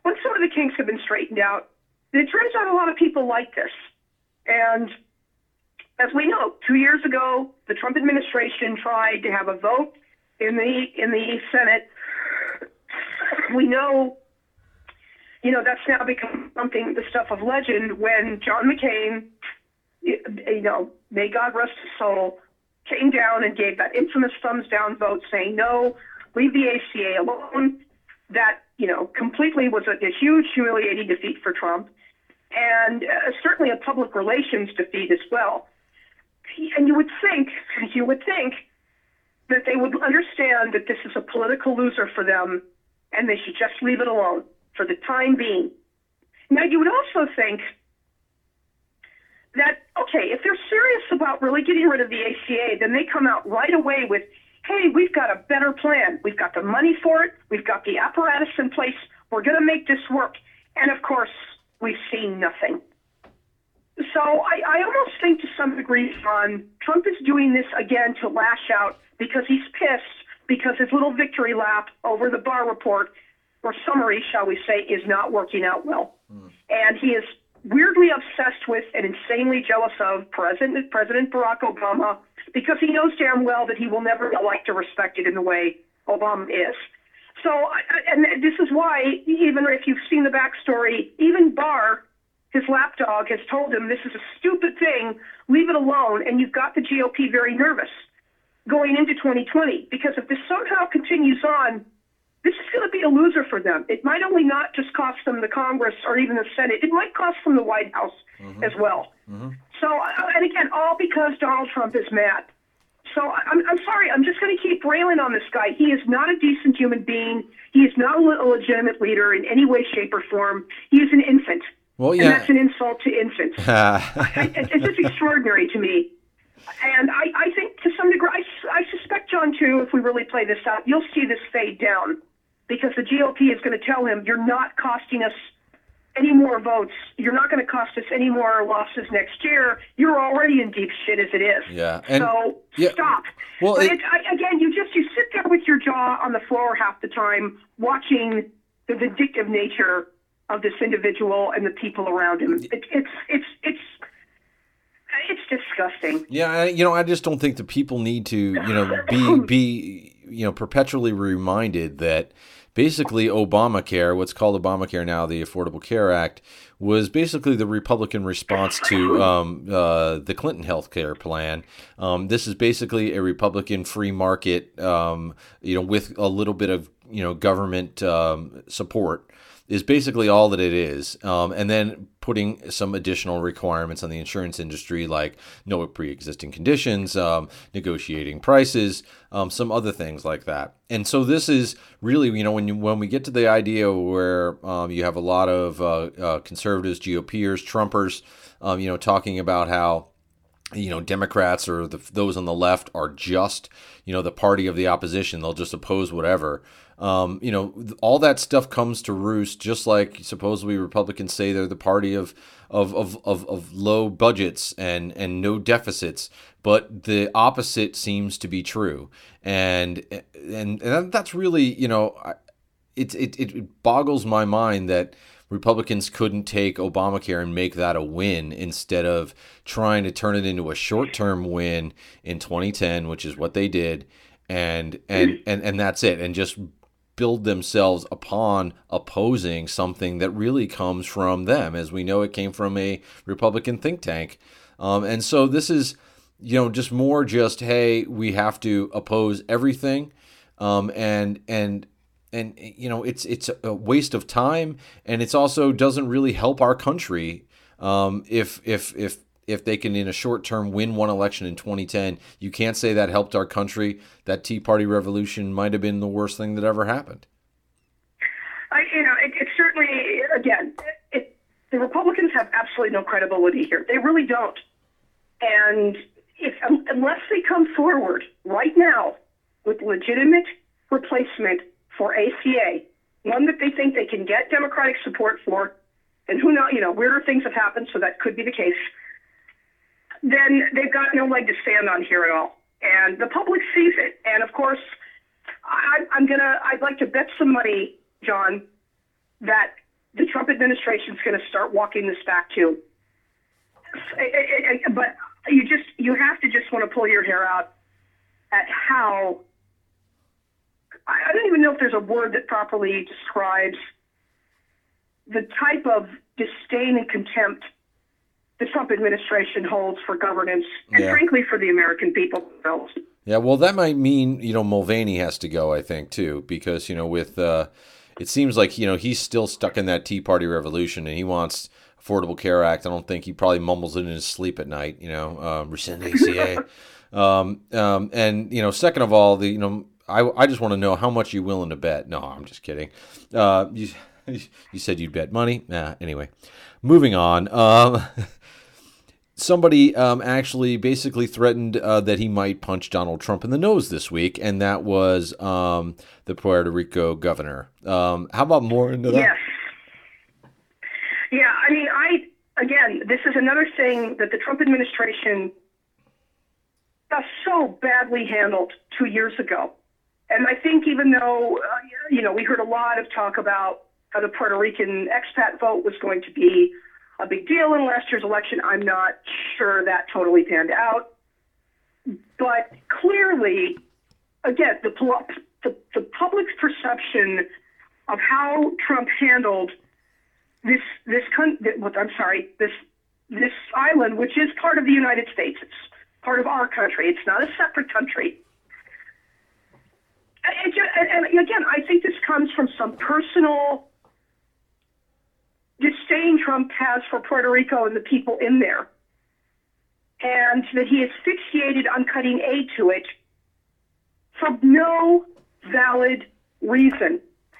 when some of the kinks have been straightened out, it turns out a lot of people like this, and as we know, two years ago, the Trump administration tried to have a vote in the in the Senate. We know, you know, that's now become something the stuff of legend when John McCain, you know, may God rest his soul, came down and gave that infamous thumbs down vote saying no, leave the ACA alone. That you know completely was a, a huge humiliating defeat for Trump, and uh, certainly a public relations defeat as well and you would think, you would think that they would understand that this is a political loser for them and they should just leave it alone for the time being. Now, you would also think that, okay, if they're serious about really getting rid of the ACA, then they come out right away with, hey, we've got a better plan. We've got the money for it. We've got the apparatus in place. We're going to make this work. And of course, we've seen nothing. So I, I almost think to some degree, John, Trump is doing this again to lash out because he's pissed because his little victory lap over the Barr report, or summary, shall we say, is not working out well. Mm. And he is weirdly obsessed with and insanely jealous of President President Barack Obama because he knows damn well that he will never be liked or respected in the way Obama is. So, and this is why, even if you've seen the backstory, even Barr his lapdog has told him this is a stupid thing, leave it alone, and you've got the GOP very nervous going into 2020 because if this somehow continues on, this is going to be a loser for them. It might only not just cost them the Congress or even the Senate, it might cost them the White House mm-hmm. as well. Mm-hmm. So, uh, and again, all because Donald Trump is mad. So I'm, I'm sorry, I'm just going to keep railing on this guy. He is not a decent human being. He is not a legitimate leader in any way, shape, or form. He is an infant. Well, yeah. And that's an insult to infants. it's just extraordinary to me. And I, I think to some degree, I, I suspect, John, too, if we really play this out, you'll see this fade down because the GOP is going to tell him, you're not costing us any more votes. You're not going to cost us any more losses next year. You're already in deep shit as it is. Yeah. And, so yeah. stop. Well, but it, it, I, again, you just you sit there with your jaw on the floor half the time, watching the vindictive nature of this individual and the people around him. It, it's it's it's it's disgusting. Yeah, I, you know, I just don't think the people need to, you know, be be you know perpetually reminded that basically Obamacare, what's called Obamacare now, the Affordable Care Act, was basically the Republican response to um, uh, the Clinton health care plan. Um, this is basically a Republican free market, um, you know, with a little bit of you know government um, support is basically all that it is. Um, and then putting some additional requirements on the insurance industry, like no pre-existing conditions, um, negotiating prices, um, some other things like that. And so this is really, you know, when you, when we get to the idea where um, you have a lot of uh, uh, conservatives, GOPers, Trumpers, um, you know, talking about how you know Democrats or the, those on the left are just you know the party of the opposition. They'll just oppose whatever. Um, you know, all that stuff comes to roost, just like supposedly Republicans say they're the party of of, of, of, of low budgets and, and no deficits, but the opposite seems to be true. And and, and that's really, you know, it, it, it boggles my mind that Republicans couldn't take Obamacare and make that a win instead of trying to turn it into a short term win in 2010, which is what they did. And, and, and, and that's it. And just build themselves upon opposing something that really comes from them. As we know, it came from a Republican think tank. Um, and so this is, you know, just more just, hey, we have to oppose everything. Um, and, and, and you know it's it's a waste of time and it's also doesn't really help our country um, if if if if they can in a short term win one election in 2010 you can't say that helped our country. That tea party revolution might have been the worst thing that ever happened. I, you know it, it certainly again it, the republicans have absolutely no credibility here. They really don't. And if um, unless they come forward right now with legitimate replacement for ACA, one that they think they can get Democratic support for, and who knows, you know, weirder things have happened, so that could be the case, then they've got no leg to stand on here at all. And the public sees it. And of course, I, I'm to, I'd like to bet some money, John, that the Trump administration is going to start walking this back too. But you just, you have to just want to pull your hair out at how I don't even know if there's a word that properly describes the type of disdain and contempt the Trump administration holds for governance and, yeah. frankly, for the American people themselves. Yeah, well, that might mean you know Mulvaney has to go. I think too, because you know with uh, it seems like you know he's still stuck in that Tea Party revolution, and he wants Affordable Care Act. I don't think he probably mumbles it in his sleep at night. You know, um, rescind ACA. um, um, and you know, second of all, the you know I, I just want to know how much you're willing to bet. No, I'm just kidding. Uh, you, you said you'd bet money. Nah, anyway, moving on. Um, somebody um, actually basically threatened uh, that he might punch Donald Trump in the nose this week, and that was um, the Puerto Rico governor. Um, how about more into that? Yes. Yeah, I mean, I again, this is another thing that the Trump administration got so badly handled two years ago. And I think even though, uh, you know, we heard a lot of talk about how the Puerto Rican expat vote was going to be a big deal in last year's election, I'm not sure that totally panned out. But clearly, again, the, the, the public's perception of how Trump handled this this con- I'm sorry this this island, which is part of the United States, it's part of our country. It's not a separate country. And, and, and again, I think this comes from some personal disdain Trump has for Puerto Rico and the people in there, and that he is fixated on cutting aid to it for no valid reason.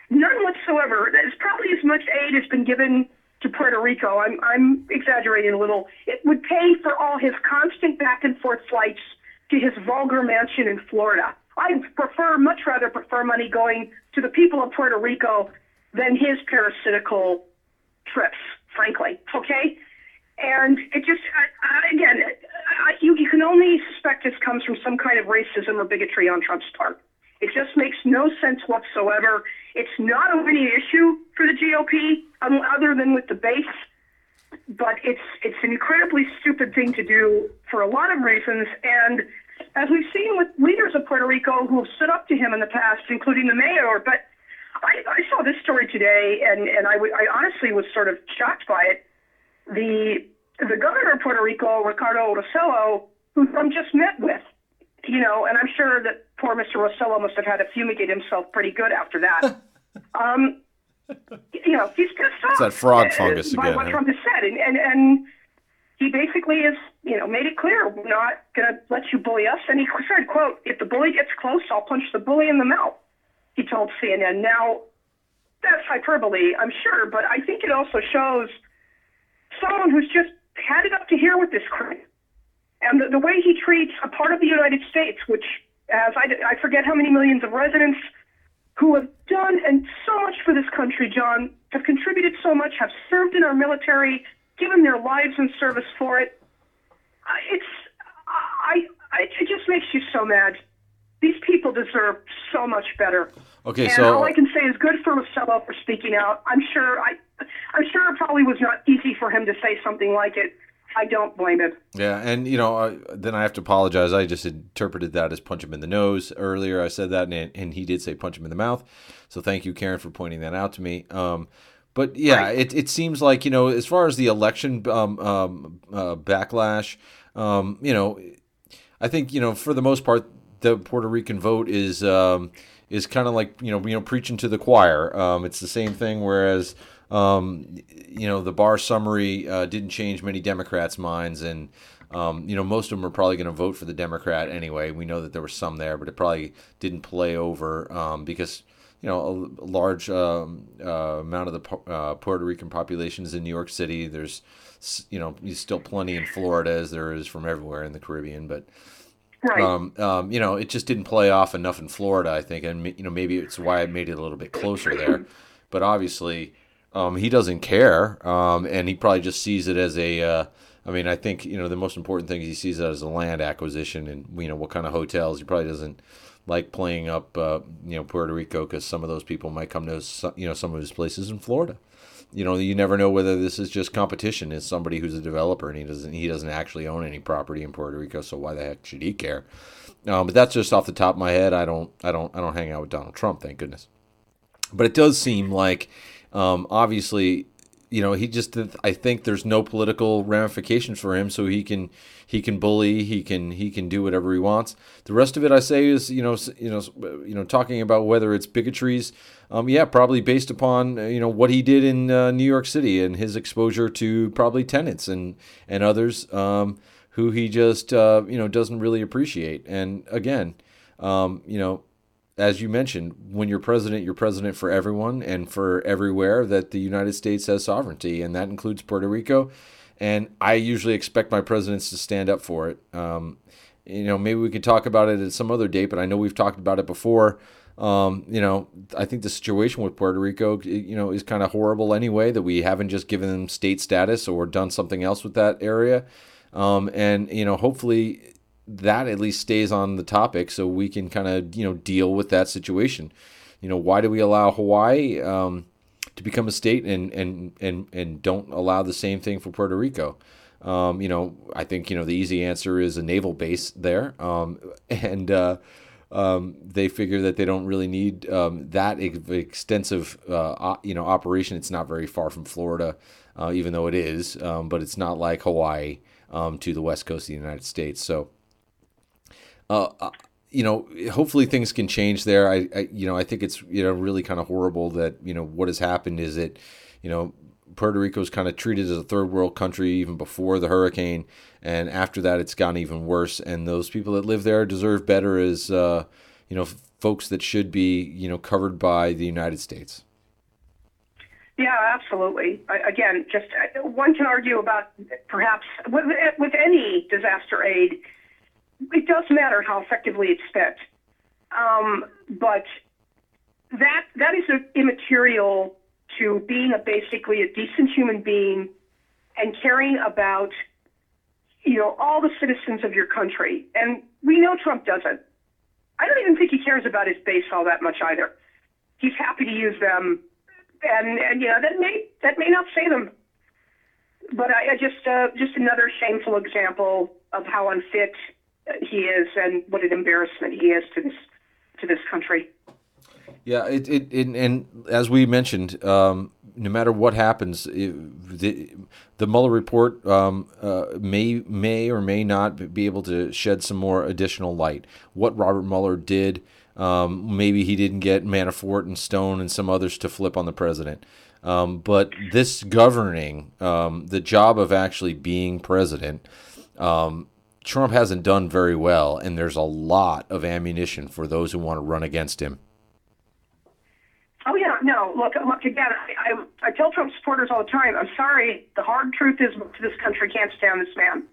None whatsoever. There's probably as much aid has been given to Puerto Rico. I'm, I'm exaggerating a little. It would pay for all his constant back and forth flights to his vulgar mansion in Florida. I prefer, much rather prefer money going to the people of Puerto Rico than his parasitical trips, frankly. Okay? And it just, uh, again, uh, you, you can only suspect this comes from some kind of racism or bigotry on Trump's part. It just makes no sense whatsoever. It's not a winning issue for the GOP, um, other than with the base. But it's it's an incredibly stupid thing to do for a lot of reasons. And as we've seen with leaders of Puerto Rico who have stood up to him in the past, including the mayor. But I, I saw this story today, and and I, w- I honestly was sort of shocked by it. The the governor of Puerto Rico, Ricardo Rossello, who Trump just met with, you know, and I'm sure that poor Mr. Rossello must have had to fumigate himself pretty good after that. um, you know, he's pissed off. It's that frog fungus by again. what huh? Trump has said, and and and he basically has, you know, made it clear we're not going to let you bully us. And he said, "quote If the bully gets close, I'll punch the bully in the mouth." He told CNN. Now, that's hyperbole, I'm sure, but I think it also shows someone who's just had it up to here with this crime. And the, the way he treats a part of the United States, which has, I, I forget how many millions of residents who have done and so much for this country, John, have contributed so much, have served in our military, given their lives in service for it. Uh, it's, I, I, it just makes you so mad. These people deserve so much better. Okay, and so all I can say is good for Rossello for speaking out. I'm sure I, I'm sure it probably was not easy for him to say something like it. I don't blame him. Yeah, and you know, uh, then I have to apologize. I just interpreted that as punch him in the nose earlier. I said that, and, and he did say punch him in the mouth. So thank you, Karen, for pointing that out to me. Um, but yeah, Right. it, it seems like you know, as far as the election um, um, uh, backlash, um, you know, I think you know for the most part the Puerto Rican vote is um, is kind of like you know you know preaching to the choir. Um, it's the same thing. Whereas um, you know the Barr summary uh, didn't change many Democrats' minds, and um, you know most of them are probably going to vote for the Democrat anyway. We know that there were some there, but it probably didn't play over um, because you know a, large um, uh, amount of the uh, Puerto Rican population is in New York City. There's you know still plenty in Florida as there is from everywhere in the Caribbean, but Right. um, um, you know, it just didn't play off enough in Florida, I think, and you know maybe it's why it made it a little bit closer there. But obviously, um, he doesn't care, um, and he probably just sees it as a. Uh, I mean, I think you know the most important thing is he sees it as a land acquisition, and you know what kind of hotels. He probably doesn't like playing up, uh, you know, Puerto Rico because some of those people might come to you know some of his places in Florida. You know, you never know whether this is just competition. Is somebody who's a developer and he doesn't he doesn't actually own any property in Puerto Rico, so why the heck should he care? Um, but that's just off the top of my head. I don't I don't I don't hang out with Donald Trump, thank goodness. But it does seem like, um, obviously, you know, he just I think there's no political ramifications for him, so he can he can bully, he can he can do whatever he wants. The rest of it, I say, is you know you know you know talking about whether it's bigotries. Um, yeah, probably based upon uh, you know what he did in uh, New York City and his exposure to probably tenants and and others um, who he just uh, you know doesn't really appreciate. And again, um, you know, as you mentioned, when you're president, you're president for everyone and for everywhere that the United States has sovereignty, and that includes Puerto Rico. And I usually expect my presidents to stand up for it. Um, you know, maybe we could talk about it at some other date, but I know we've talked about it before. Um, you know, I think the situation with Puerto Rico, you know, is kind of horrible anyway. That we haven't just given them state status or done something else with that area. Um, and you know, hopefully that at least stays on the topic so we can kind of you know deal with that situation. You know, why do we allow Hawaii um, to become a state and and and and don't allow the same thing for Puerto Rico? Um, you know, I think you know the easy answer is a naval base there, um, and uh, um, they figure that they don't really need um, that ex- extensive uh, you know operation. It's not very far from Florida, uh, even though it is, um, but it's not like Hawaii to the west coast of the United States. So uh, uh, you know, hopefully things can change there. I, I, you know, I think it's you know really kind of horrible that you know what has happened is that you know Puerto Rico is kind of treated as a third world country even before the hurricane, and after that it's gone even worse. And those people that live there deserve better as uh, you know folks that should be you know covered by the United States. Yeah, absolutely. Again, just uh, one can argue about perhaps with, with any disaster aid, it does matter how effectively it's spent. Um, but that that is immaterial to being a basically a decent human being and caring about you know all the citizens of your country. And we know Trump doesn't. I don't even think he cares about his base all that much either. he's happy to use them, and and you know that may that may not say them, but I, I just uh, just another shameful example of how unfit he is and what an embarrassment he is to this to this country. Yeah, it, it, it and as we mentioned, um, no matter what happens, it, the the Mueller report um, uh, may may or may not be able to shed some more additional light. What Robert Mueller did, um, maybe he didn't get Manafort and Stone and some others to flip on the president. Um, but this governing, um, the job of actually being president, um, Trump hasn't done very well, and there's a lot of ammunition for those who want to run against him. Oh yeah, no. Look, look again. I, I, I tell Trump supporters all the time. I'm sorry. The hard truth is, this country can't stand this man.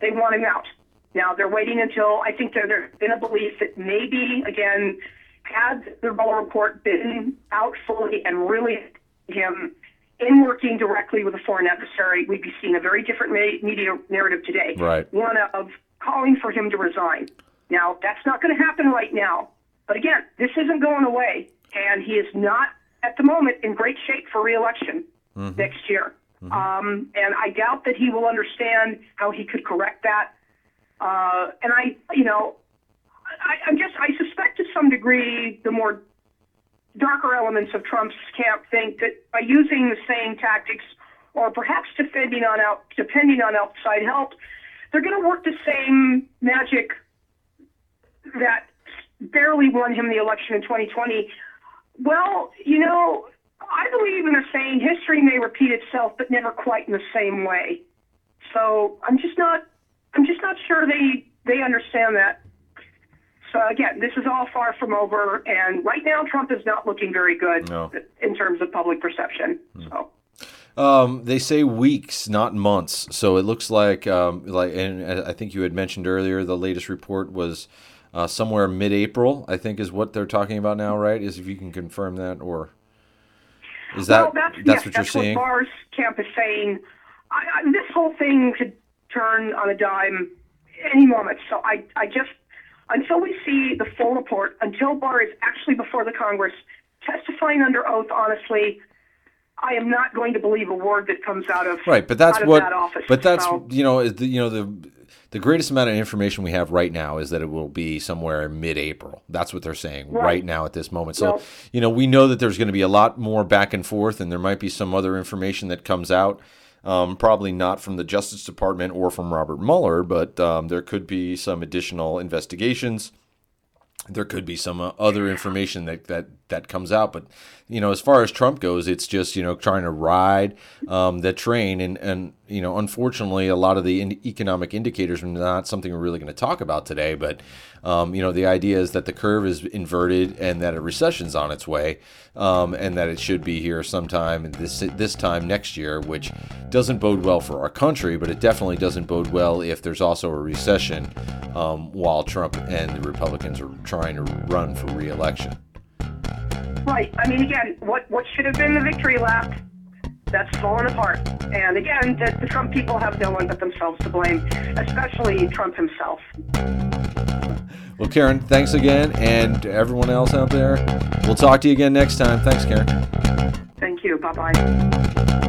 They want him out. Now they're waiting until I think there, there's been a belief that maybe again, had the Mueller report been out fully and really him in working directly with a foreign adversary, we'd be seeing a very different media narrative today. Right. One of calling for him to resign. Now that's not going to happen right now. But again, this isn't going away and he is not at the moment in great shape for reelection mm-hmm. next year. Mm-hmm. Um, and I doubt that he will understand how he could correct that. Uh, and I, you know, I, I guess I suspect to some degree the more darker elements of Trump's camp think that by using the same tactics, or perhaps depending on out, depending on outside help, they're going to work the same magic that barely won him the election in 2020 well, you know, I believe in the saying history may repeat itself, but never quite in the same way. So I'm just not I'm just not sure they they understand that. So again, this is all far from over, and right now Trump is not looking very good no. in terms of public perception. Mm. So. Um, they say weeks, not months. So it looks like, um, like, and I think you had mentioned earlier, the latest report was uh, somewhere mid-April. I think is what they're talking about now, right? Is if you can confirm that, or is that well, that's, that's, yes, what you're that's seeing? What Barr's camp is saying. I, I, this whole thing could turn on a dime any moment. So I, I just until we see the full report, until Barr is actually before the Congress testifying under oath, honestly, I am not going to believe a word that comes out of right. But that's what. That office, but that's so. you know the, you know the the greatest amount of information we have right now is that it will be somewhere in mid-April. That's what they're saying right, right now at this moment. So, well, you know, we know that there's going to be a lot more back and forth, and there might be some other information that comes out. Um, probably not from the Justice Department or from Robert Mueller, but um, there could be some additional investigations there could be some uh, other information that, that that comes out. But you know, as far as Trump goes, it's just you know trying to ride um, the train, and and you know, unfortunately, a lot of the in- economic indicators are not something we're really going to talk about today. But um, you know, the idea is that the curve is inverted and that a recession's on its way, um, and that it should be here sometime this this time next year, which doesn't bode well for our country, but it definitely doesn't bode well if there's also a recession um, while Trump and the Republicans are trying to run for reelection. Right. I mean, again, what what should have been the victory lap? That's fallen apart. And again, the, the Trump people have no one but themselves to blame, especially Trump himself. Well, Karen, thanks again, and everyone else out there, we'll talk to you again next time. Thanks, Karen. Thank you. Bye bye.